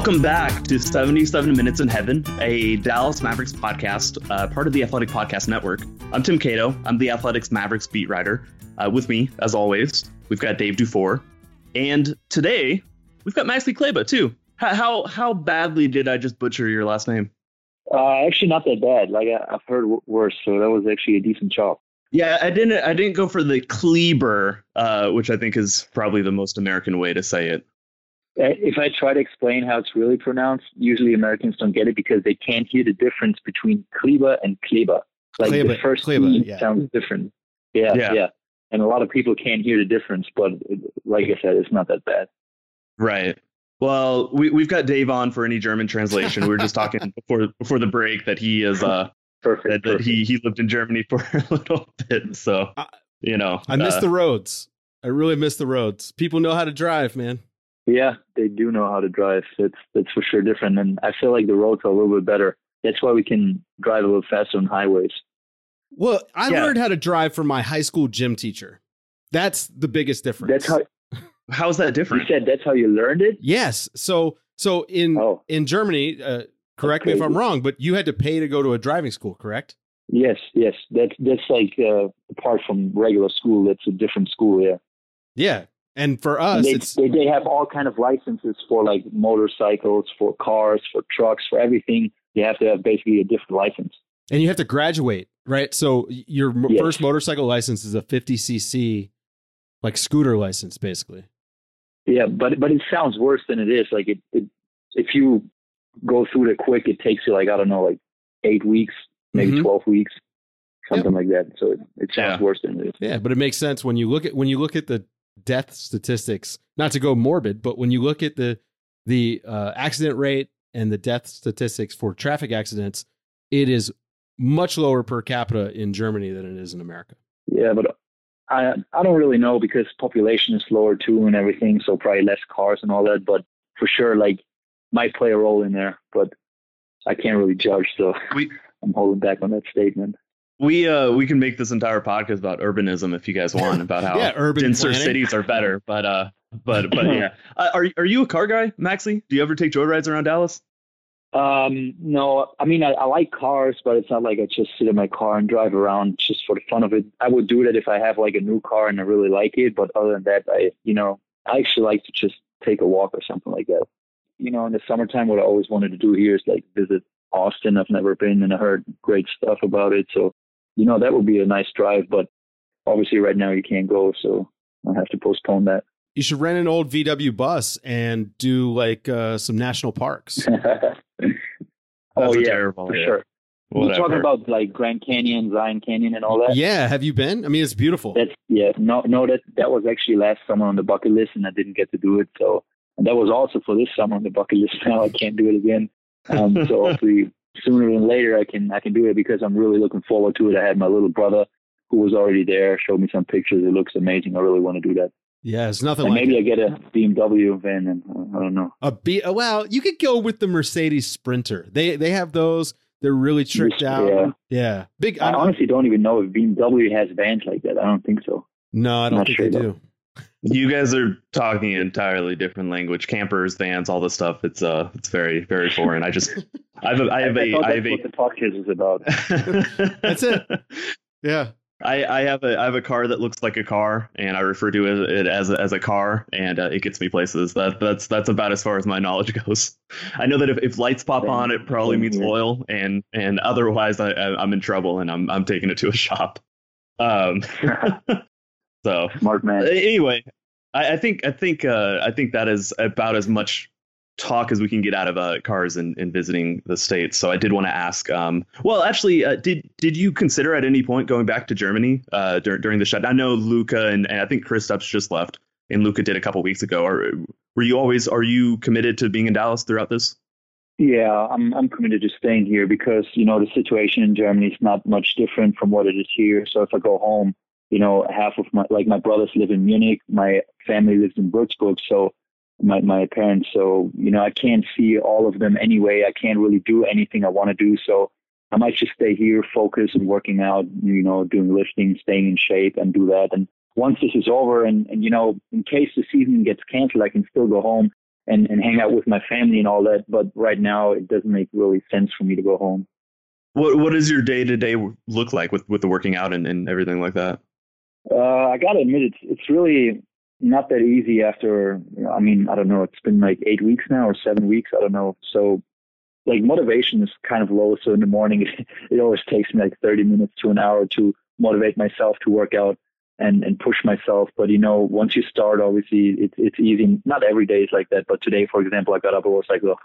Welcome back to 77 Minutes in Heaven, a Dallas Mavericks podcast, uh, part of the Athletic Podcast Network. I'm Tim Cato. I'm the Athletics Mavericks beat writer. Uh, with me, as always, we've got Dave Dufour. And today, we've got Maxi Kleber, too. How, how, how badly did I just butcher your last name? Uh, actually, not that bad. Like I, have heard worse, so that was actually a decent job. Yeah, I didn't. I didn't go for the Kleber, uh, which I think is probably the most American way to say it. Uh, if I try to explain how it's really pronounced, usually Americans don't get it because they can't hear the difference between Kleber and Kleber. Like Kleber, the first Kleber, yeah. sounds different. Yeah, yeah, yeah, And a lot of people can't hear the difference, but like I said, it's not that bad. Right. Well, we we've got Dave on for any German translation. We were just talking before before the break that he is uh perfect, that, perfect. he he lived in Germany for a little bit. So you know, I miss uh, the roads. I really miss the roads. People know how to drive, man. Yeah, they do know how to drive. It's that's for sure different, and I feel like the roads are a little bit better. That's why we can drive a little faster on highways. Well, I yeah. learned how to drive from my high school gym teacher. That's the biggest difference. That's how. How's that different? You said that's how you learned it. Yes. So so in oh. in Germany, uh, correct me if I'm wrong, but you had to pay to go to a driving school, correct? Yes, yes. That's that's like uh, apart from regular school. That's a different school. Yeah. Yeah, and for us, they, it's they, they have all kind of licenses for like motorcycles, for cars, for trucks, for everything. You have to have basically a different license. And you have to graduate, right? So your yes. first motorcycle license is a 50cc, like scooter license, basically. Yeah, but but it sounds worse than it is. Like it, it if you go through it quick, it takes you like I don't know, like eight weeks, maybe mm-hmm. twelve weeks, something yep. like that. So it, it sounds yeah. worse than it is. Yeah, but it makes sense when you look at when you look at the death statistics. Not to go morbid, but when you look at the the uh, accident rate and the death statistics for traffic accidents, it is much lower per capita in Germany than it is in America. Yeah, but I I don't really know because population is lower too and everything, so probably less cars and all that. But for sure, like might play a role in there, but I can't really judge. So we, I'm holding back on that statement. We uh we can make this entire podcast about urbanism if you guys want about how yeah, urban denser planning. cities are better. But uh but but yeah, uh, are are you a car guy, Maxi? Do you ever take joyrides around Dallas? Um, no, I mean I, I like cars, but it's not like I just sit in my car and drive around just for the fun of it. I would do that if I have like a new car and I really like it, but other than that, I you know I actually like to just take a walk or something like that. You know, in the summertime, what I always wanted to do here is like visit Austin. I've never been, and I heard great stuff about it. So you know, that would be a nice drive, but obviously right now you can't go, so I have to postpone that. You should rent an old VW bus and do like uh, some national parks. oh yeah, terrible, for yeah. sure. Whatever. You're talking about like Grand Canyon, Zion Canyon, and all that. Yeah, have you been? I mean, it's beautiful. That's yeah. No, no, that that was actually last summer on the bucket list, and I didn't get to do it. So and that was also for this summer on the bucket list. Now I can't do it again. Um, so hopefully sooner than later I can I can do it because I'm really looking forward to it. I had my little brother who was already there, showed me some pictures. It looks amazing. I really want to do that. Yeah, it's nothing and like maybe it. I get a BMW van and uh, I don't know. A B uh, well, you could go with the Mercedes Sprinter. They they have those. They're really tricked out. Yeah. Yeah. Big I, I honestly don't even know if BMW has vans like that. I don't think so. No, I don't think sure they do you guys are talking entirely different language. Campers, vans, all this stuff. It's uh, it's very, very foreign. I just, I have a, I have a, I have a. What the podcast is about. that's it. Yeah. I, I have a I have a car that looks like a car, and I refer to it as a, as a car, and uh, it gets me places. That that's that's about as far as my knowledge goes. I know that if, if lights pop on, it probably means oil, and and otherwise I, I'm in trouble, and I'm I'm taking it to a shop. Um, so smart man. Anyway, I, I think I think uh, I think that is about as much talk as we can get out of uh, cars and, and visiting the states. So I did want to ask. Um, well, actually, uh, did did you consider at any point going back to Germany uh, dur- during the shutdown? I know Luka and, and I think Chris Kristaps just left, and Luka did a couple weeks ago. Or were you always are you committed to being in Dallas throughout this? Yeah, I'm I'm committed to staying here because you know the situation in Germany is not much different from what it is here. So if I go home, you know, half of my like my brothers live in Munich, my family lives in Würzburg, so my my parents, so you know, I can't see all of them anyway. I can't really do anything I want to do, so I might just stay here, focus and working out, you know, doing lifting, staying in shape, and do that. And once this is over, and and you know, in case the season gets canceled, I can still go home and, and hang out with my family and all that. But right now, it doesn't make really sense for me to go home. What What does your day to day look like with with the working out and, and everything like that? Uh, I gotta admit, it's it's really not that easy. After I mean, I don't know. It's been like eight weeks now or seven weeks. I don't know. So like motivation is kind of low. So in the morning, it, it always takes me like 30 minutes to an hour to motivate myself to work out and, and push myself. But you know, once you start, obviously it's, it's easy. Not every day is like that. But today, for example, I got up and was like, look,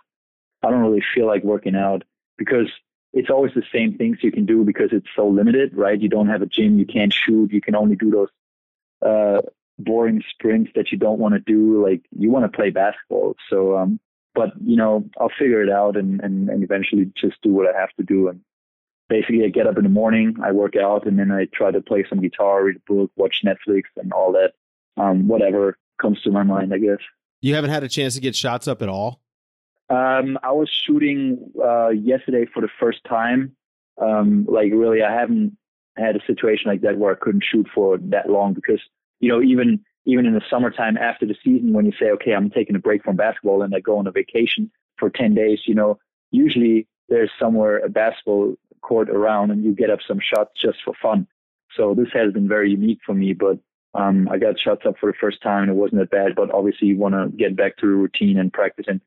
I don't really feel like working out because it's always the same things you can do because it's so limited, right? You don't have a gym, you can't shoot, you can only do those uh, boring sprints that you don't want to do. Like you want to play basketball. So, um, but you know, I'll figure it out and, and, and eventually just do what I have to do. And basically I get up in the morning, I work out and then I try to play some guitar, read a book, watch Netflix and all that. Um, whatever comes to my mind, I guess. You haven't had a chance to get shots up at all? Um, I was shooting uh, yesterday for the first time. Um, like really, I haven't had a situation like that where I couldn't shoot for that long because you know even even in the summertime after the season when you say okay I'm taking a break from basketball and I go on a vacation for ten days, you know usually there's somewhere a basketball court around and you get up some shots just for fun. So this has been very unique for me, but um, I got shots up for the first time and it wasn't that bad. But obviously, you want to get back to routine and practice. And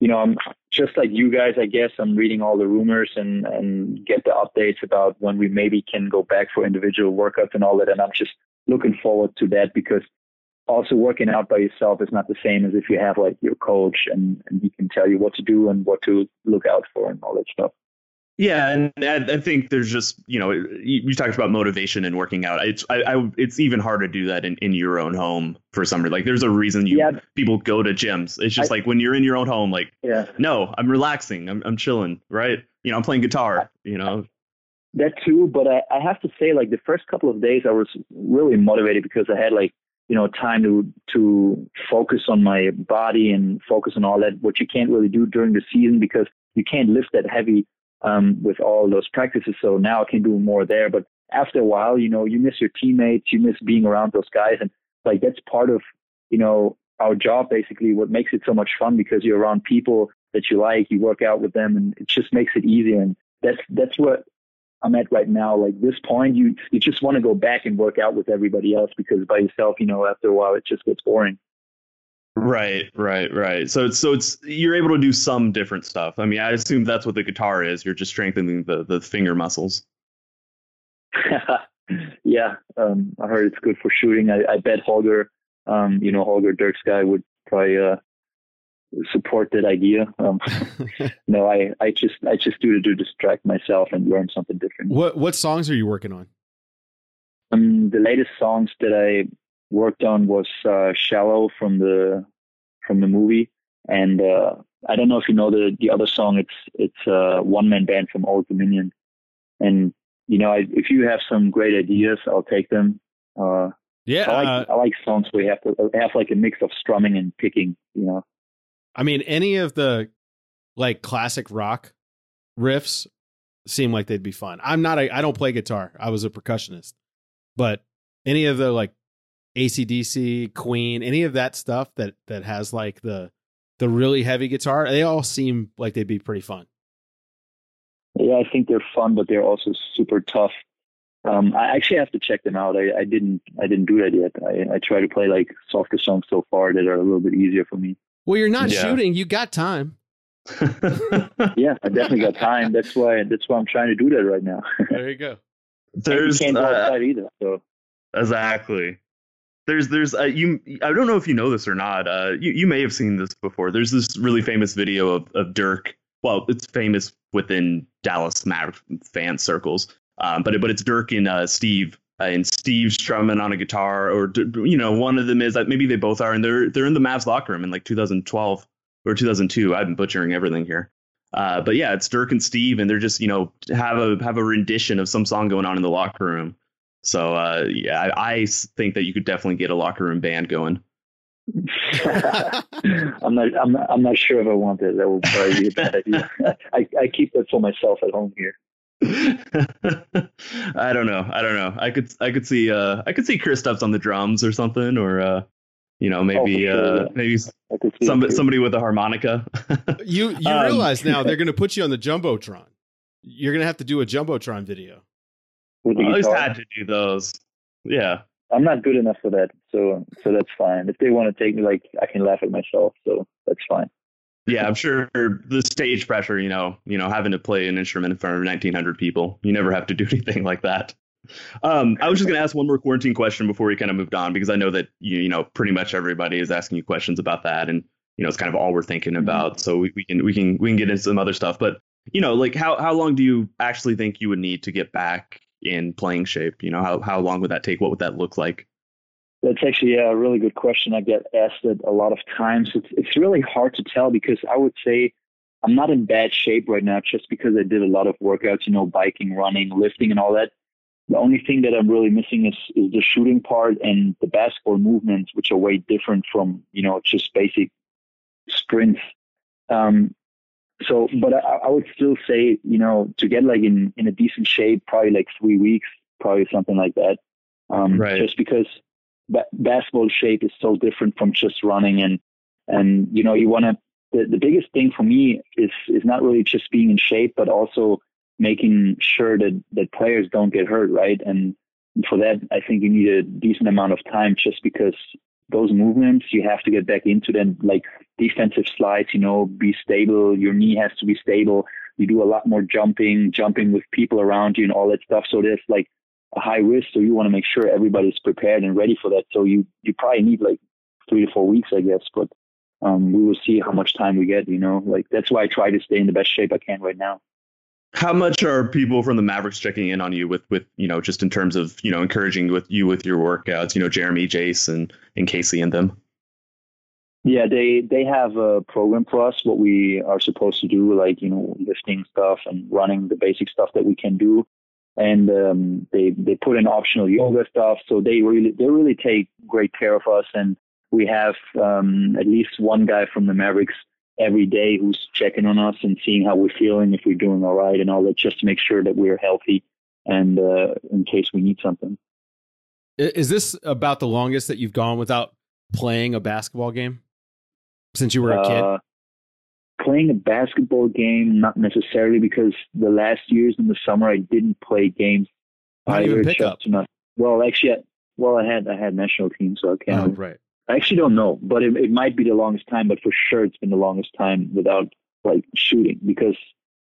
you know, I'm just like you guys. I guess I'm reading all the rumors and and get the updates about when we maybe can go back for individual workouts and all that. And I'm just looking forward to that because also working out by yourself is not the same as if you have like your coach and, and he can tell you what to do and what to look out for and all that stuff. Yeah, and I think there's just you know you, talked about motivation and working out. It's I, I, it's even harder to do that in, in your own home for some reason. Like there's a reason you yeah. people go to gyms. It's just I, like when you're in your own home, like yeah. no, I'm relaxing, I'm I'm chilling, right? You know, I'm playing guitar. You know, that too. But I, I have to say, like the first couple of days, I was really motivated because I had like you know time to to focus on my body and focus on all that, what you can't really do during the season because you can't lift that heavy um, with all those practices. So now I can do more there. But after a while, you know, you miss your teammates, you miss being around those guys, and like that's part of you know our job basically. What makes it so much fun because you're around people that you like, you work out with them, and it just makes it easier. And that's that's what I'm at right now. Like this point, you you just want to go back and work out with everybody else because by yourself, you know, after a while, it just gets boring. Right, right, right. So it's so it's you're able to do some different stuff. I mean, I assume that's what the guitar is. You're just strengthening the the finger muscles. yeah, um, I heard it's good for shooting. I, I bet Holger, um, you know, Holger Dirks guy would probably uh, support that idea. Um, no, I, I just I just do it to distract myself and learn something different. What what songs are you working on? Um, the latest songs that I worked on was uh, "Shallow" from the from the movie, and uh, I don't know if you know the the other song. It's it's a one man band from Old Dominion, and you know I, if you have some great ideas, I'll take them. Uh, yeah, I like, uh, I like songs where you have to have like a mix of strumming and picking. You know, I mean, any of the like classic rock riffs seem like they'd be fun. I'm not a I don't play guitar. I was a percussionist. But any of the like AC/DC, Queen, any of that stuff that that has like the the really heavy guitar, they all seem like they'd be pretty fun. Yeah, I think they're fun, but they're also super tough. Um, I actually have to check them out. I, I didn't I didn't do that yet. I, I try to play like softer songs so far that are a little bit easier for me. Well, you're not yeah. shooting. You got time. yeah, I definitely got time. That's why that's why I'm trying to do that right now. there you go. There's you can't go uh, outside either. So exactly there's there's uh, you I don't know if you know this or not. Uh, you you may have seen this before. There's this really famous video of of Dirk. Well, it's famous within Dallas Maverick fan circles. Um, but but it's Dirk and uh, Steve uh, and Steve strumming on a guitar, or you know, one of them is uh, maybe they both are, and they're they're in the Mavs locker room in like 2012 or 2002. I've been butchering everything here. Uh, but yeah, it's Dirk and Steve, and they're just you know have a have a rendition of some song going on in the locker room. So uh, yeah, I, I, think that you could definitely get a locker room band going. I'm not. I'm not. I'm not sure if I want that. That would probably be a bad idea. I, I keep that for myself at home here. I don't know. I don't know. I could. I could see. Uh, I could see Kristaps on the drums or something, or uh, You know, maybe Oh, sure, uh, yeah. maybe I could see it somebody somebody with a harmonica. You you Um, realize now they're going to put you on the jumbotron. You're going to have to do a jumbotron video. With the I always guitar. had to do those. Yeah. I'm not good enough for that, so so that's fine. If they want to take me, like I can laugh at myself, so that's fine. Yeah, I'm sure the stage pressure, you know, you know, having to play an instrument in front of 1900 people, you never have to do anything like that. Um, I was just going to ask one more quarantine question before we kind of moved on, because I know that you, you know, pretty much everybody is asking you questions about that, and you know, it's kind of all we're thinking about. So we, we can we can we can get into some other stuff, but you know, like how how long do you actually think you would need to get back in playing shape? You know, how how long would that take? What would that look like? That's actually a really good question. I get asked it a lot of times. It's it's really hard to tell because I would say I'm not in bad shape right now just because I did a lot of workouts, you know, biking, running, lifting, and all that. The only thing that I'm really missing is is the shooting part and the basketball movements, which are way different from you know just basic sprints. Um, so, but I, I would still say you know to get like in in a decent shape, probably like three weeks, probably something like that. Um, Right. Just because ba- basketball shape is so different from just running and and you know you want to the, the biggest thing for me is is not really just being in shape but also making sure that that players don't get hurt right and for that i think you need a decent amount of time just because those movements you have to get back into them like defensive slides you know be stable your knee has to be stable. You do a lot more jumping jumping with people around you and all that stuff. So there's like a high risk. So you want to make sure everybody's prepared and ready for that. So you you probably need like three to four weeks i guess. But um, we will see how much time we get you know. Like that's why i try to stay in the best shape i can right now How much are people from the Mavericks checking in on you with with you know just in terms of you know encouraging with you with your workouts? You know, Jeremy, Jace, and and Casey and them. yeah they they have a program for us what we are supposed to do like you know lifting stuff and running the basic stuff that we can do and um, they they put in optional yoga stuff so they really they really take great care of us and we have um, at least one guy from the mavericks every day who's checking on us and seeing how we're feeling if we're doing all right and all that just to make sure that we're healthy and uh, in case we need something Is this about the longest that you've gone without playing a basketball game since you were a kid? Uh, playing a basketball game, not necessarily because the last years in the summer I didn't play games. Not even either, pickup. just not- well, actually, I- well, I had I had national team, so I Oh, can't. right. I actually don't know, but it, it might be the longest time. But for sure, it's been the longest time without like shooting because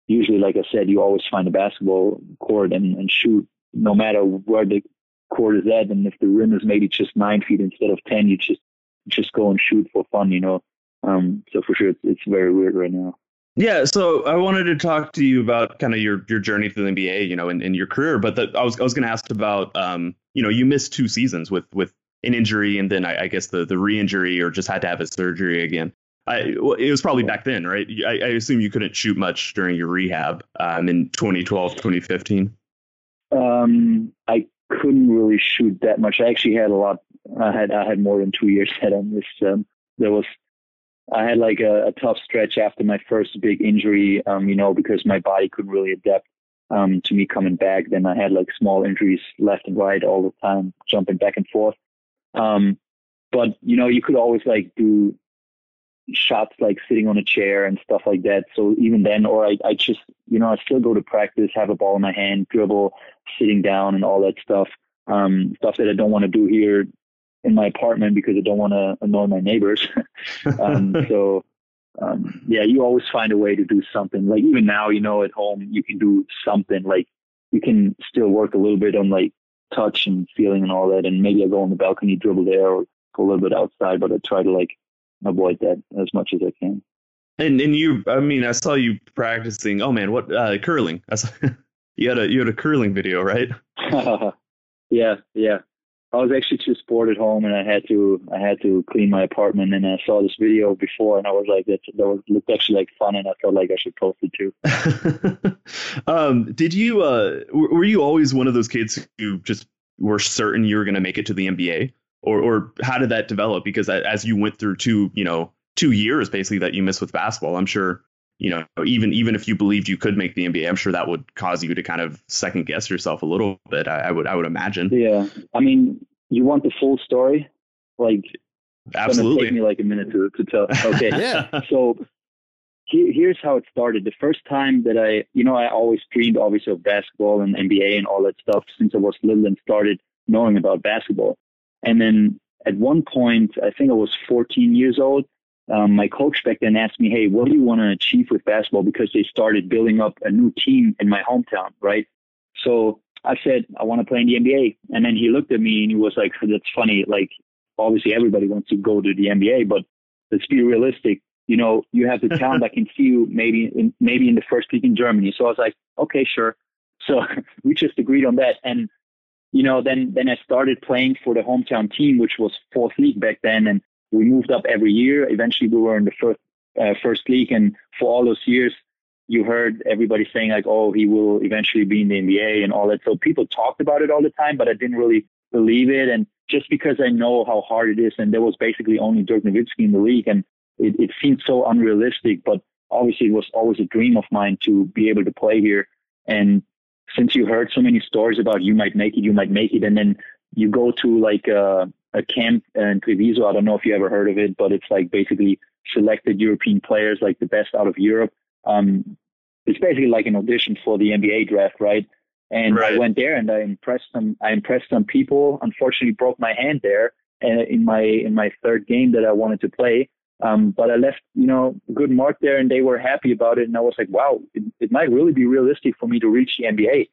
usually, like I said, you always find a basketball court and, and shoot no matter where the court is at. And if the rim is maybe just nine feet instead of ten, you just just go and shoot for fun, you know. Um, so for sure, it's, it's very weird right now. Yeah, so I wanted to talk to you about kind of your your journey through the NBA, you know, and your career. But the, I was I was going to ask about, um, you know, you missed two seasons with with an injury, and then I, I guess the the re-injury, or just had to have a surgery again. I it was probably back then, right? I, I assume you couldn't shoot much during your rehab um, in 2012, 2015. Um, I couldn't really shoot that much. I actually had a lot. I had I had more than two years that on this. Um, there was I had like a, a tough stretch after my first big injury. Um, you know, because my body couldn't really adapt um, to me coming back. Then I had like small injuries left and right all the time, jumping back and forth. Um, but you know, you could always like do shots like sitting on a chair and stuff like that. So even then, or I, I just, you know, I still go to practice, have a ball in my hand, dribble, sitting down and all that stuff. Um, stuff that I don't want to do here in my apartment because I don't want to annoy my neighbors. um, so, um, yeah, you always find a way to do something. Like even now, you know, at home, you can do something. Like you can still work a little bit on like touch and feeling and all that. And maybe I go on the balcony, dribble there, or go a little bit outside. But I try to like avoid that as much as I can. And and you, I mean, I saw you practicing. Oh man, what uh, curling? I saw, you had a you had a curling video, right? yeah, yeah. I was actually just bored at home, and I had to I had to clean my apartment, and I saw this video before, and I was like, that that was looked actually like fun, and I felt like I should post it too. um, did you uh, were you always one of those kids who just were certain you were going to make it to the NBA, or or how did that develop? Because as you went through two, you know, two years basically that you missed with basketball, I'm sure you know even even if you believed you could make the NBA, I'm sure that would cause you to kind of second guess yourself a little bit. I, I would I would imagine. Yeah, I mean, you want the full story, like Absolutely. Take me like a minute to, to tell. Okay. yeah. So here, here's how it started. The first time that I, you know, I always dreamed obviously of basketball and NBA and all that stuff since I was little and started knowing about basketball. And then at one point, I think I was 14 years old. Um, my coach back then asked me, "Hey, what do you want to achieve with basketball?" Because they started building up a new team in my hometown, right? So I said, "I want to play in the NBA." And then he looked at me and he was like, "That's funny. Like, obviously everybody wants to go to the NBA, but let's be realistic. You know, you have the talent. I can see you maybe in, maybe in the first league in Germany." So I was like, "Okay, sure." So we just agreed on that, and you know, then then I started playing for the hometown team, which was fourth league back then, and we moved up every year. Eventually, we were in the first uh, first league, and for all those years, you heard everybody saying like, "Oh, he will eventually be in the NBA" and all that. So people talked about it all the time, but I didn't really believe it. And just because I know how hard it is, and there was basically only Dirk Nowitzki in the league, and it, it seemed so unrealistic. But obviously, it was always a dream of mine to be able to play here. And since you heard so many stories about you might make it, you might make it, and then you go to like a, a camp in Treviso. I don't know if you ever heard of it, but it's like basically selected European players, like the best out of Europe. Um, it's basically like an audition for the NBA draft, right? And right. I went there and I impressed some. I impressed some people. Unfortunately, broke my hand there uh, in my in my third game that I wanted to play. Um, but I left, you know, a good mark there, and they were happy about it. And I was like, wow, it, it might really be realistic for me to reach the NBA.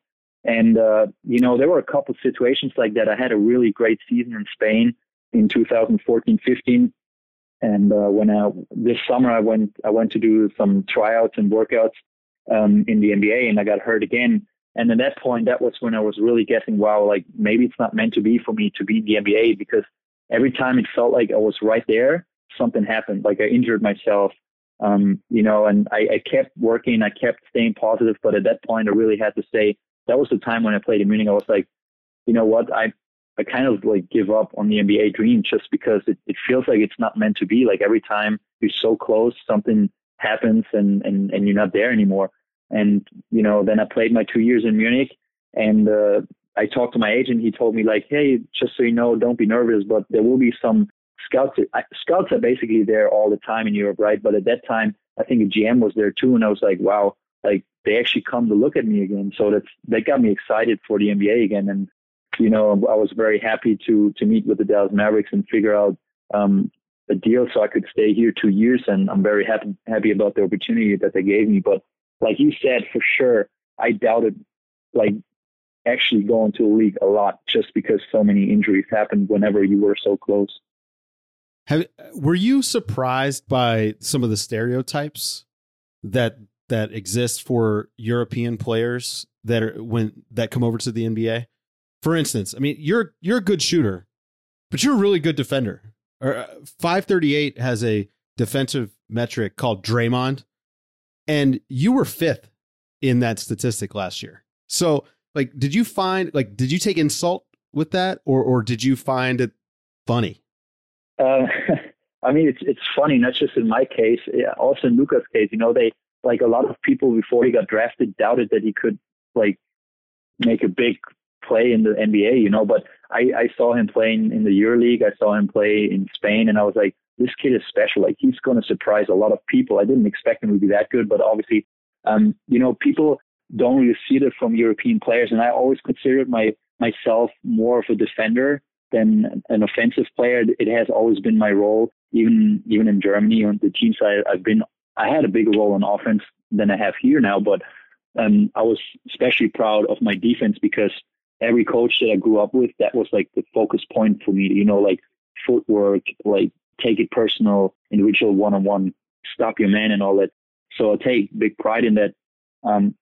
And uh, you know, there were a couple situations like that. I had a really great season in Spain in 2014-15, and uh, when I this summer I went I went to do some tryouts and workouts um, in the NBA, and I got hurt again. And at that point, that was when I was really guessing, wow, like maybe it's not meant to be for me to be in the NBA because every time it felt like I was right there, something happened. Like I injured myself, um, you know, and I, I kept working, I kept staying positive. But at that point, I really had to say that was the time when I played in Munich. I was like, you know what, I I kind of like give up on the NBA dream just because it, it feels like it's not meant to be. Like every time you're so close, something happens and, and, and you're not there anymore. And, you know, then I played my two years in Munich and uh, I talked to my agent. He told me like, hey, just so you know, don't be nervous, but there will be some scouts. Scouts are basically there all the time in Europe, right? But at that time, I think a GM was there too, and I was like, wow, like they actually come to look at me again. So that's that got me excited for the NBA again, and you know, I was very happy to to meet with the Dallas Mavericks and figure out um, a deal so I could stay here two years, and I'm very happy happy about the opportunity that they gave me. But like you said, for sure, I doubted like actually going to a league a lot just because so many injuries happened whenever you were so close. Have were you surprised by some of the stereotypes that that exist for European players that are when that come over to the NBA? For instance, I mean, you're you're a good shooter, but you're a really good defender. Or uh, 538 has a defensive metric called Draymond, and you were fifth in that statistic last year. So, like, did you find like did you take insult with that, or or did you find it funny? Uh, I mean, it's it's funny, not just in my case, also in Luka's case. You know, they like a lot of people before he got drafted doubted that he could like make a big play in the NBA. You know, but I I saw him playing in the EuroLeague. I saw him play in Spain, and I was like, this kid is special. Like he's going to surprise a lot of people. I didn't expect him to be that good, but obviously, um, you know, people don't really see it from European players, and I always considered my myself more of a defender than an offensive player. It has always been my role, even even in Germany on the teams I, I've been. I had a bigger role on offense than I have here now, but um, I was especially proud of my defense because every coach that I grew up with, that was like the focus point for me. You know, like footwork, like take it personal, individual one on one, stop your man, and all that. So I take big pride in that. Um,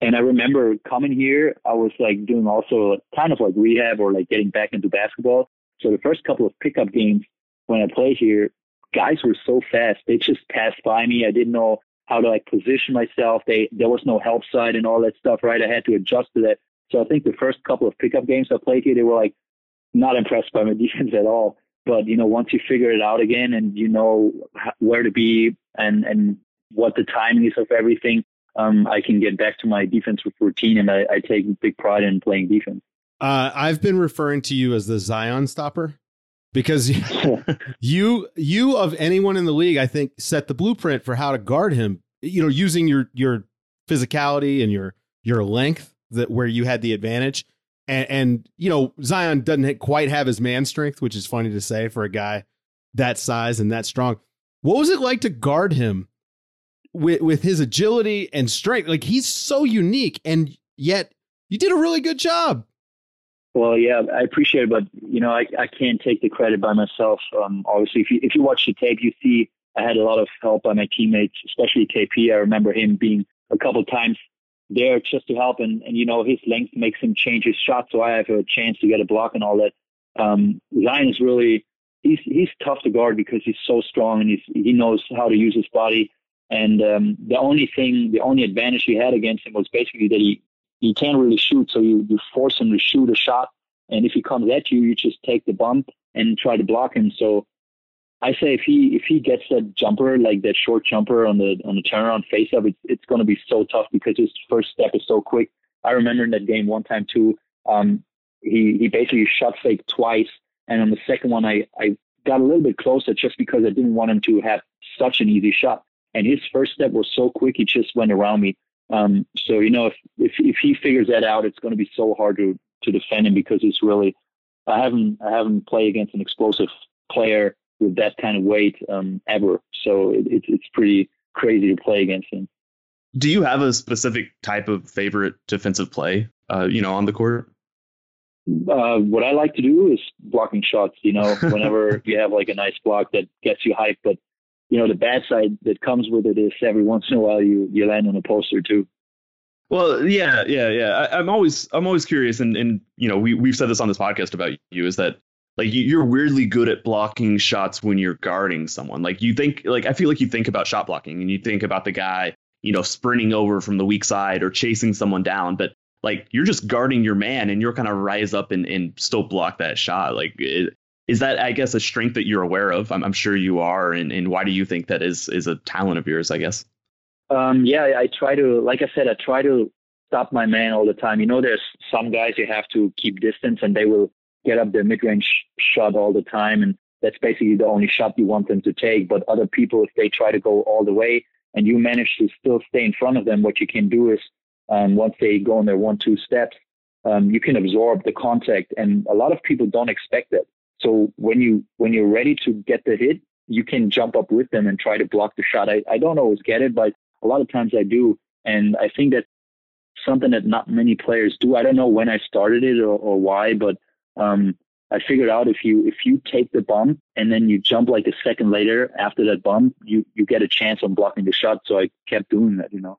and I remember coming here, I was like doing also kind of like rehab or like getting back into basketball. So the first couple of pickup games when I played here, guys were so fast. They just passed by me. I didn't know how to like position myself. They there was no help side and all that stuff, right? I had to adjust to that. So I think the first couple of pickup games I played here, they were like not impressed by my defense at all. But you know, once you figure it out again and you know where to be and and what the timing is of everything, um, I can get back to my defensive routine, and I, I take big pride in playing defense. Uh, I've been referring to you as the Zion stopper because you you of anyone in the league, I think, set the blueprint for how to guard him. You know, using your your physicality and your your length that where you had the advantage. And, and you know, Zion doesn't quite have his man strength, which is funny to say for a guy that size and that strong. What was it like to guard him with with his agility and strength? Like he's so unique, and yet you did a really good job. Well, yeah, I appreciate it, but you know, I, I can't take the credit by myself. Um, obviously, if you if you watch the tape, you see I had a lot of help by my teammates, especially KP. I remember him being a couple times there just to help, and and you know, his length makes him change his shot, so I have a chance to get a block and all that. Um, Zion is really he's he's tough to guard because he's so strong and he's he knows how to use his body. And um, the only thing, the only advantage we had against him was basically that he he can't really shoot, so you you force him to shoot a shot, and if he comes at you, you just take the bump and try to block him. So I say if he if he gets that jumper like that short jumper on the on the turnaround face up, it's it's going to be so tough because his first step is so quick. I remember in that game one time too. Um, he he basically shot fake twice, and on the second one, I I got a little bit closer just because I didn't want him to have such an easy shot. And his first step was so quick, he just went around me. Um, so you know, if, if if he figures that out, it's going to be so hard to to defend him because he's really. I haven't I haven't played against an explosive player with that kind of weight um, ever. So it, it's it's pretty crazy to play against him. Do you have a specific type of favorite defensive play? Uh, you know, on the court. Uh, what I like to do is blocking shots. You know, whenever you have like a nice block that gets you hyped, but you know the bad side that comes with it is every once in a while you you land on a poster too. Well, yeah, yeah, yeah. I, am always I'm always curious, and and you know we we've said this on this podcast about you is that like you're weirdly good at blocking shots when you're guarding someone. Like you think like I feel like you think about shot blocking and you think about the guy you know sprinting over from the weak side or chasing someone down, but like you're just guarding your man and you're kind of rise up and, and still block that shot. Like is that I guess a strength that you're aware of? I'm, I'm sure you are, and, and why do you think that is is a talent of yours? I guess. Um, yeah, I try to, like I said, I try to stop my man all the time. You know, there's some guys you have to keep distance, and they will get up their mid-range shot all the time, and that's basically the only shot you want them to take. But other people, if they try to go all the way, and you manage to still stay in front of them, what you can do is, um, once they go on their one-two steps, um, you can absorb the contact, and a lot of people don't expect that. So when you when you're ready to get the hit, you can jump up with them and try to block the shot. I, I don't always get it, but a lot of times I do. And I think that's something that not many players do. I don't know when I started it or, or why, but um, I figured out if you if you take the bump and then you jump like a second later after that bump, you you get a chance on blocking the shot. So I kept doing that, you know.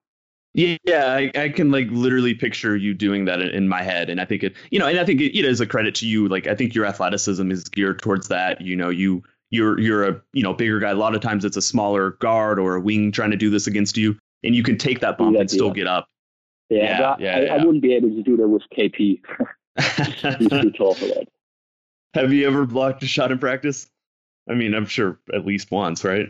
Yeah, I, I, can like literally picture you doing that in, in, my head, and I think it, you know, and I think it, it is a credit to you. Like I think your athleticism is geared towards that. You know, you you're you're a you know bigger guy. A lot of times it's a smaller guard or a wing trying to do this against you, and you can take that bump yeah, and still get up. Yeah, yeah, I, yeah, I, I, wouldn't be able to do that with KP. He's too tall for that. Have you ever blocked a shot in practice? I mean, I'm sure at least once, right?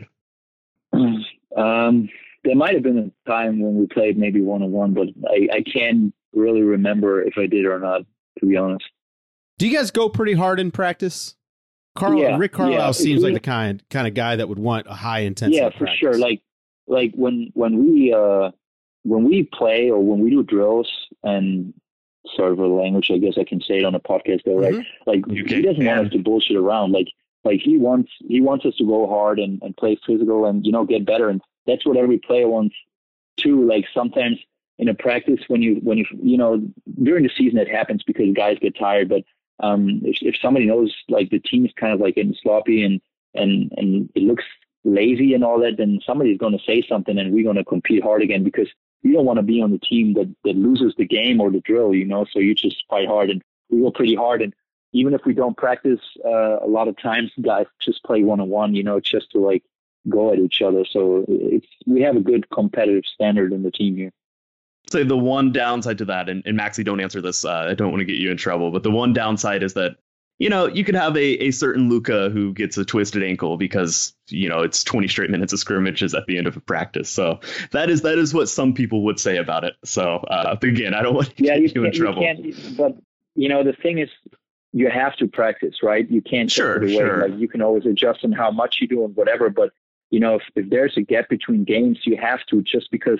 Um, there might have been a time when we played maybe one on one, but I, I can't really remember if I did or not, to be honest. Do you guys go pretty hard in practice? Carl, yeah, Rick Carlisle yeah. seems we, like the kind kind of guy that would want a high intensity. Yeah, for practice. sure. Like like when when we uh when we play or when we do drills and sort of a language, I guess I can say it on a podcast though, right? Mm-hmm. Like you he doesn't want us to bullshit around. Like like he wants he wants us to go hard and, and play physical and you know get better and that's what every player wants too. Like sometimes in a practice when you when you you know during the season it happens because guys get tired, but um, if if somebody knows like the team is kind of like getting sloppy and and and it looks lazy and all that, then somebody's going to say something and we're going to compete hard again because you don't want to be on the team that that loses the game or the drill, you know. So you just fight hard and we go pretty hard and even if we don't practice uh, a lot of times guys just play one on one you know just to like go at each other. So it's we have a good competitive standard in the team here. Say the one downside to that, and, and Maxi, don't answer this. Uh, I don't want to get you in trouble, but the one downside is that you know you could have a, a certain Luka who gets a twisted ankle because you know it's 20 straight minutes of scrimmages at the end of a practice. So that is that is what some people would say about it. So uh, again, I don't want to yeah, get you, you in trouble. You but you know the thing is you have to practice, right? You can't sure, take it away. Sure. Like you can always adjust on how much you do and whatever, but you know, if, if there's a gap between games, you have to just because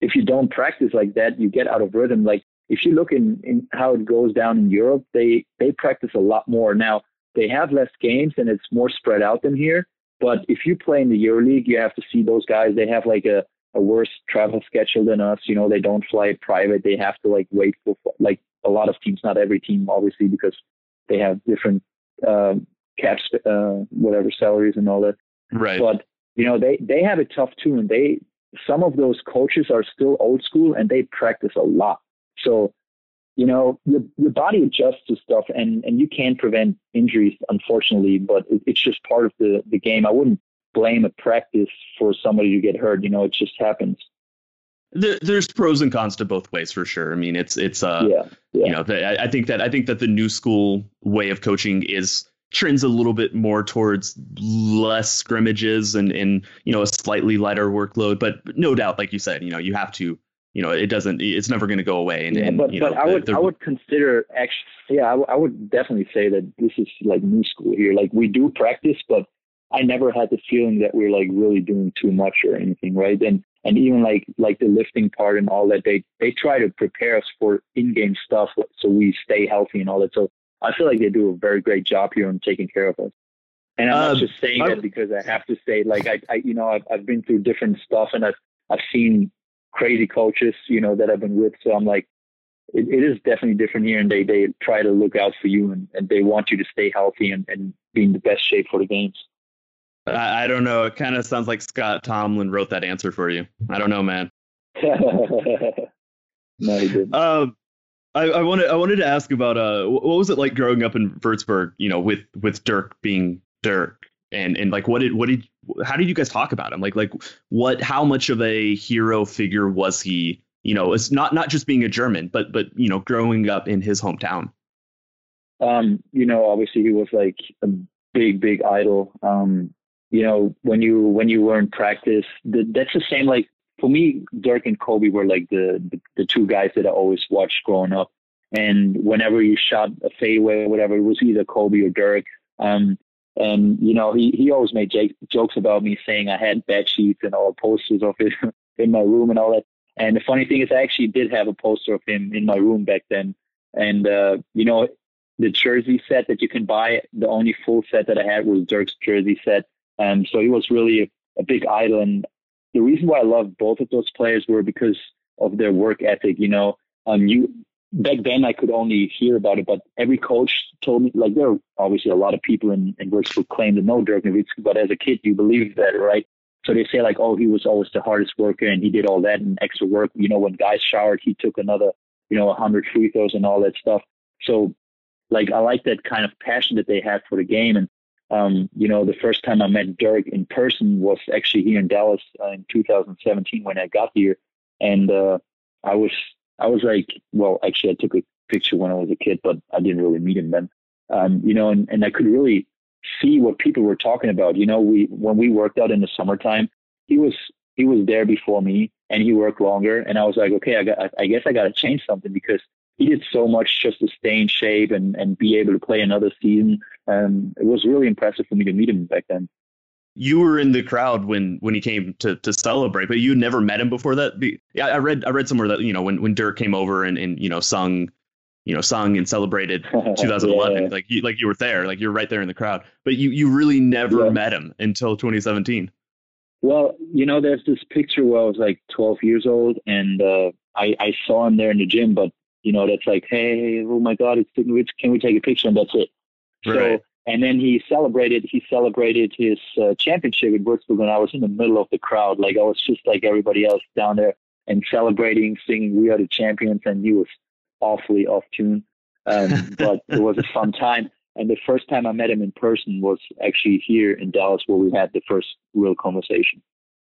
if you don't practice like that, you get out of rhythm. Like if you look in, in how it goes down in Europe, they they practice a lot more. Now they have less games and it's more spread out than here. But if you play in the EuroLeague, you have to see those guys. They have like a, a worse travel schedule than us. You know, they don't fly private. They have to like wait for like a lot of teams, not every team, obviously, because they have different uh, caps, uh, whatever salaries and all that. Right. But you know, they they have it tough too, and they some of those coaches are still old school and they practice a lot. So, you know, your your body adjusts to stuff, and and you can prevent injuries, unfortunately, but it, it's just part of the the game. I wouldn't blame a practice for somebody to get hurt. You know, it just happens. There, there's pros and cons to both ways for sure. I mean, it's it's uh, yeah, yeah. you know, the, I think that I think that the new school way of coaching is trends a little bit more towards less scrimmages and and you know a slightly lighter workload. But no doubt, like you said, you know, you have to. You know, it doesn't. It's never going to go away. And, yeah, and but, you know, but I would the- I would consider actually yeah I, w- I would definitely say that this is like new school here. Like we do practice, but I never had the feeling that we're like really doing too much or anything, right? And and even like like the lifting part and all that, they they try to prepare us for in-game stuff so we stay healthy and all that. So I feel like they do a very great job here on taking care of us. And I'm Uh, not just saying I- that because I have to say, like I, I you know, I've I've been through different stuff and I've I've seen crazy coaches, you know, that I've been with. So I'm like, it, it is definitely different here, and they they try to look out for you and, and they want you to stay healthy and, and be in the best shape for the games. I, I don't know. It kind of sounds like Scott Tomlin wrote that answer for you. I don't know, man. no, he didn't. Um, I, I wanted I wanted to ask about uh, what was it like growing up in Würzburg? You know, with with Dirk being Dirk, and and like what did what did how did you guys talk about him? Like like what how much of a hero figure was he? You know, it's not not just being a German, but but you know, growing up in his hometown. um, you know, obviously he was like a big, big idol. Um, you know, when you when you were in practice, the, that's the same. Like for me, Dirk and Kobe were like the, the the two guys that I always watched growing up. And whenever you shot a fadeaway or whatever, it was either Kobe or Dirk. Um, and you know, he he always made j- jokes about me saying I had bed sheets and all posters of it in my room and all that. And the funny thing is, I actually did have a poster of him in my room back then. And uh, you know, the jersey set that you can buy. The only full set that I had was Dirk's jersey set. Um, so he was really a, a big idol. And the reason why I love both of those players were because of their work ethic. You know, um, you back then I could only hear about it, but every coach told me like there are obviously a lot of people in, in Würzburg claim to know Dirk Nowitzki, but as a kid you believe that, right? So they say like, oh, he was always the hardest worker and he did all that and extra work. You know, when guys showered, he took another, you know, a 100 free throws and all that stuff. So like I like that kind of passion that they had for the game. And um, you know, the first time I met Dirk in person was actually here in Dallas uh, in 2017 when I got here, and uh, I was I was like, well, actually, I took a picture when I was a kid, but I didn't really meet him then. Um, you know, and, and I could really see what people were talking about. You know, we when we worked out in the summertime, he was he was there before me, and he worked longer, and I was like, okay, I got I guess I got to change something because he did so much just to stay in shape and, and be able to play another season. Um, it was really impressive for me to meet him back then. You were in the crowd when when he came to to celebrate, but you never met him before that. Yeah, I read I read somewhere that you know when when Dirk came over and and you know sung, you know sung and celebrated 2011, Yeah. like you like you were there, like you're right there in the crowd, but you you really never Yeah. met him until 2017. Well, you know, there's this picture where I was like 12 years old and uh, I, I saw him there in the gym, but, you know, that's like, hey, oh my God, it's Dirk Nowitzki. Can we take a picture? And that's it. So, Right. and then he celebrated, he celebrated his uh, championship in Würzburg and I was in the middle of the crowd. Like I was just like everybody else down there and celebrating, singing We Are the Champions. And he was awfully off tune. Um, but it was a fun time. And the first time I met him in person was actually here in Dallas where we had the first real conversation.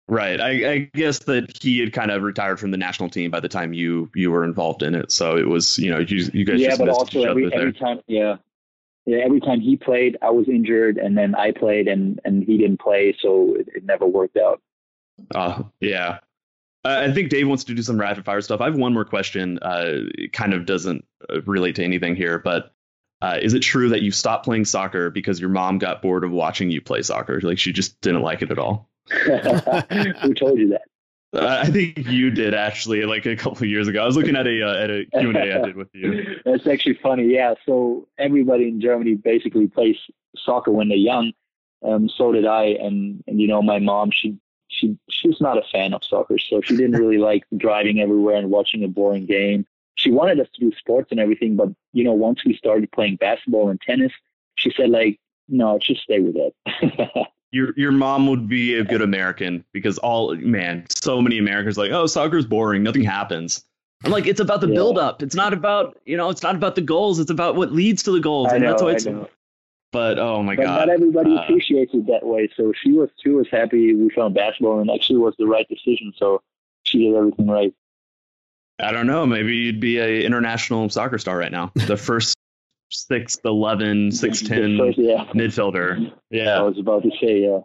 Right. I, I guess that he had kind of retired from the national team by the time you you were involved in it, so it was you know you you guys yeah, just but missed also each every other there. every time, yeah, yeah, every time he played, I was injured, and then I played, and and he didn't play, so it, it never worked out. Uh, yeah. Uh, I think Dave wants to do some rapid fire stuff. I have one more question. Uh, it kind of doesn't uh, relate to anything here, but uh, is it true that you stopped playing soccer because your mom got bored of watching you play soccer? Like she just didn't like it at all. Who told you that? I think you did actually, like a couple of years ago. I was looking at a uh, at a Q and A I did with you. That's actually funny. Yeah. So everybody in Germany basically plays soccer when they're young. Um, so did I, and and you know my mom she she she's not a fan of soccer, so she didn't really like driving everywhere and watching a boring game. She wanted us to do sports and everything, but you know once we started playing basketball and tennis, she said like, no, just stay with it. your your mom would be a good American because all man, so many Americans like, oh, soccer's boring, nothing happens. I'm like, it's about the Yeah. build up. It's not about you know, it's not about the goals. It's about what leads to the goals, I and know, that's why it's. But oh my but god, not everybody Uh, appreciates it that way. So she was she was happy we found basketball, and actually was the right decision. So she did everything right. I don't know. Maybe you'd be a international soccer star right now. The first six eleven, six The ten first- yeah. midfielder. I was about to say, yeah.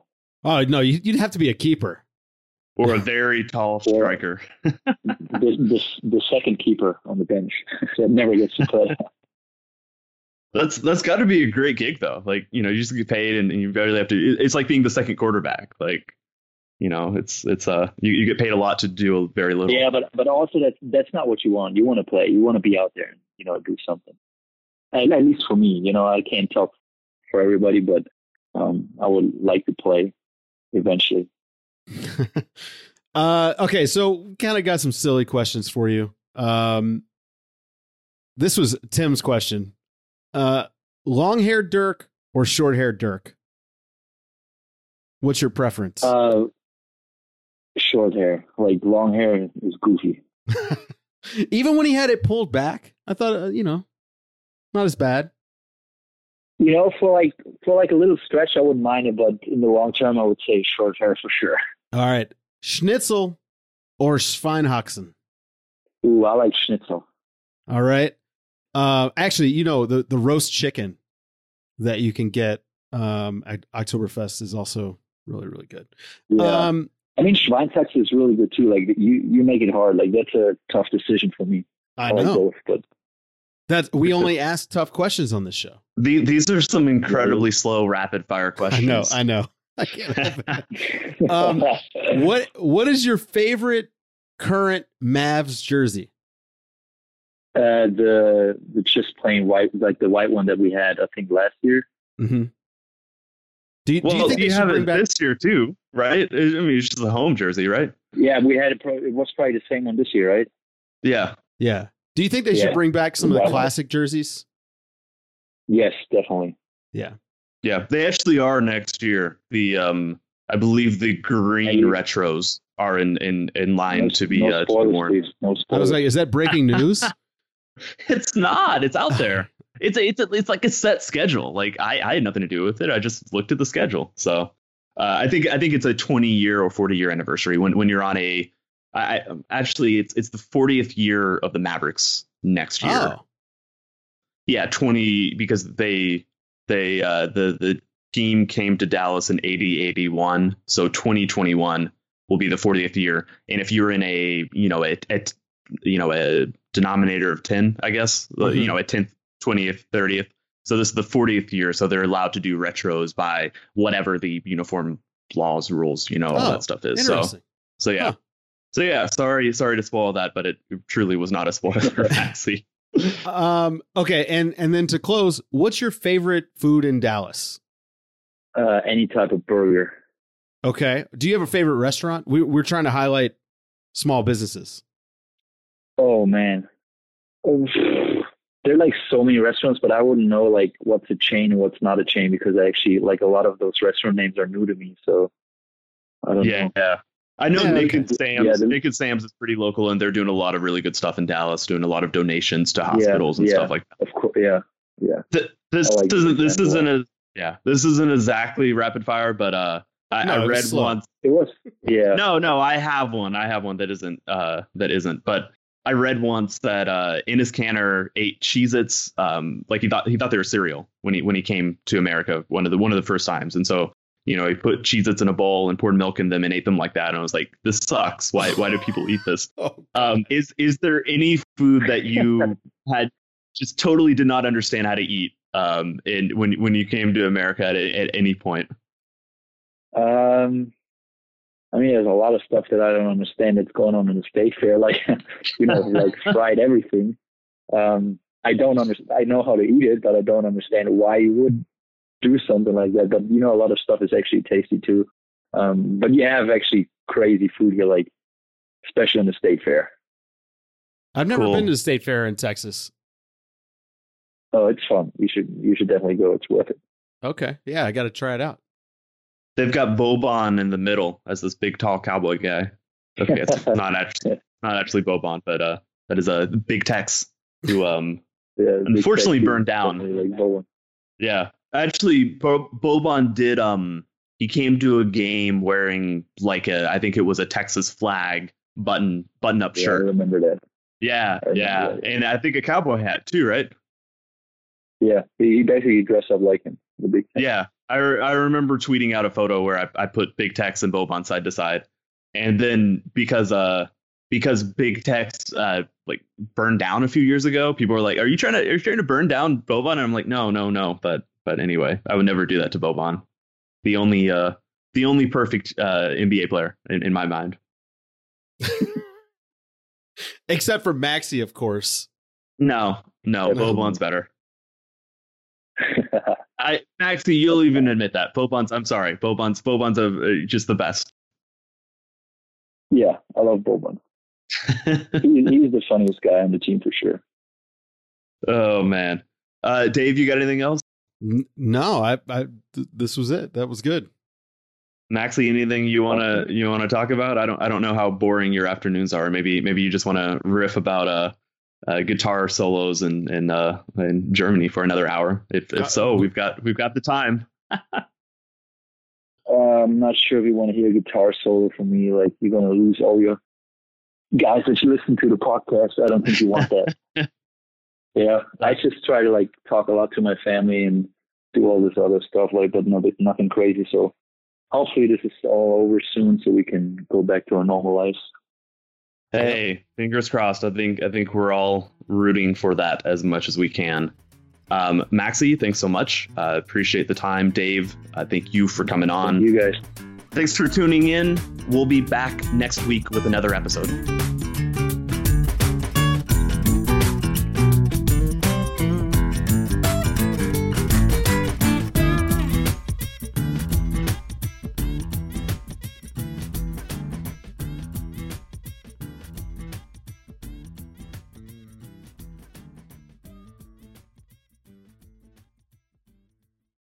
Oh no, you- you'd have to be a keeper. or a very tall striker. the, the, the second keeper on the bench that never gets to play. That's that's got to be a great gig though. Like you know, you just get paid and, and you barely have to. It's like being the second quarterback. Like you know, it's it's uh you, you get paid a lot to do a very little. yeah, but but also that's that's not what you want. You want to play. You want to be out there and you know do something. At, at least for me, you know, I can't talk for everybody, but um, I would like to play eventually. uh, okay, so kind of got some silly questions for you. Um, this was Tim's question: uh, long haired Dirk or short haired Dirk? What's your preference? Uh, short hair, like long hair, is goofy. Even when he had it pulled back, I thought uh, you know, not as bad. You know, for like for like a little stretch, I wouldn't mind it, but in the long term, I would say short hair for sure. All right, Schnitzel or Schweinhaxen? Ooh, I like schnitzel. All right. Uh, actually, you know the the roast chicken that you can get um, at Oktoberfest is also really really good. Yeah. Um, I mean, Schweinsteiger is really good too. Like you, you make it hard. Like that's a tough decision for me. I like know both, but that we only ask tough questions on this show. The, these are some incredibly slow rapid fire I questions. know, I know. I can't help it. Um, What what is your favorite current Mavs jersey? uh, the the just plain white, like the white one that we had, I think last year. Mm-hmm. Do you, do Well, you think you have it back? this year too, right? I mean, it's just a home jersey, right? Yeah, we had it. Pro- it was probably the same one this year, right? Yeah. Yeah. Do you think they should bring back some of the Wow. classic jerseys? Yes, definitely. Yeah. Yeah, they actually are next year. The um, I believe the green you- retros are in in in line no, to be no uh, to be worn. No I was like, is that breaking news? It's not. It's out there. It's a, it's a, it's like a set schedule. Like I I had nothing to do with it. I just looked at the schedule. So uh, I think I think it's a 20 year or 40 year anniversary when when you're on a. I I- actually it's it's the 40th year of the Mavericks next year. oh, Yeah, 20 because they they uh the the team came to Dallas in 80 81. So 2021 will be the 40th year. And if you're in a, you know, a, a you know, a denominator of 10, I guess, Mhm. you know, a 10th, 20th, 30th. So this is the 40th year, so they're allowed to do retros by whatever the uniform laws, rules, you know, all Oh, that stuff is. So so yeah. Huh. So yeah, sorry sorry to spoil that, but it truly was not a spoiler for Maxi. Um, okay, and and then to close, what's your favorite food in Dallas? uh, any type of burger. Okay, do you have a favorite restaurant? We, we're trying to highlight small businesses. Oh man, oh, there are like so many restaurants, but I wouldn't know like what's a chain and what's not a chain because I actually like a lot of those restaurant names are new to me. So I don't Yeah, know. yeah. I know Yeah, Nick okay. and Sam's. Yeah, the- Nick and Sam's is pretty local, and they're doing a lot of really good stuff in Dallas, doing a lot of donations to hospitals and yeah. stuff like that. Of course, yeah, yeah. Th- This I like isn't. This isn't a. Yeah, this isn't exactly rapid fire, but uh, I, No, I read slow. once. It was, yeah. No, no, I have one. I have one that isn't. Uh, that isn't. But I read once that uh, Enes Kanter ate Cheez-Its, um, like he thought he thought they were cereal when he when he came to America one of the one of the first times, and so you know he put Cheez-Its in a bowl and poured milk in them and ate them like that, and I was like, this sucks. Why why do people eat this? Oh, Um, is is there any food that you had just totally did not understand how to eat Um, and when when you came to America at, at any point? Um, I mean, there's a lot of stuff that I don't understand that's going on in the state fair, like you know, like fried everything. Um, I don't understand. I know how to eat it, but I don't understand why you would do something like that. But you know, a lot of stuff is actually tasty too. Um, but you have actually crazy food here, like especially in the state fair. I've never Cool. been to the state fair in Texas. Oh, it's fun. You should you should definitely go. It's worth it. Okay, yeah, I got to try it out. They've got Boban in the middle as this big tall cowboy guy. Okay, it's not actually not actually Boban, but uh, that is a big Tex who um Yeah, Unfortunately tattoo, burned down. Like Yeah, actually, Bo- Boban did. Um, he came to a game wearing like a, I think it was a Texas flag button button up Yeah, I shirt. remember that. Yeah, I remember yeah, that. and I think a cowboy hat too, right? Yeah, he, basically dressed up like him. The big Yeah, I re- I remember tweeting out a photo where I, I put Big Tex and Boban side to side, and then because uh because Big Tex uh like burned down a few years ago, people were like, "Are you trying to are you trying to burn down Boban?" And I'm like, "No, no, no." But but anyway, I would never do that to Boban. The only uh the only perfect uh NBA player in, in my mind. Except for Maxi, of course. No, no, Yeah. Boban's better. I actually, you'll even admit that Boban's. I'm sorry, Boban's Boban's a, uh, just the best. yeah, I love Boban. He, he's the funniest guy on the team for sure. oh man, uh, Dave, you got anything else? N- No, I, I th- this was it. That was good. Maxi, anything you wanna you wanna talk about? I don't I don't know how boring your afternoons are. Maybe maybe you just want to riff about uh, uh guitar solos in in uh in Germany for another hour. If Uh, if so, we've got we've got the time. Uh, I'm not sure if you want to hear a guitar solo from me. Like you're gonna lose all your guys that you listen to the podcast. I don't think you want that. yeah, I just try to like talk a lot to my family and do all this other stuff like, but no, nothing crazy. So hopefully this is all over soon, so we can go back to our normal lives. Hey, fingers crossed. I think I think we're all rooting for that as much as we can. Um, Maxi, thanks so much. Uh, appreciate the time, Dave. Uh, thank you for coming on. you guys. Thanks for tuning in. We'll be back next week with another episode.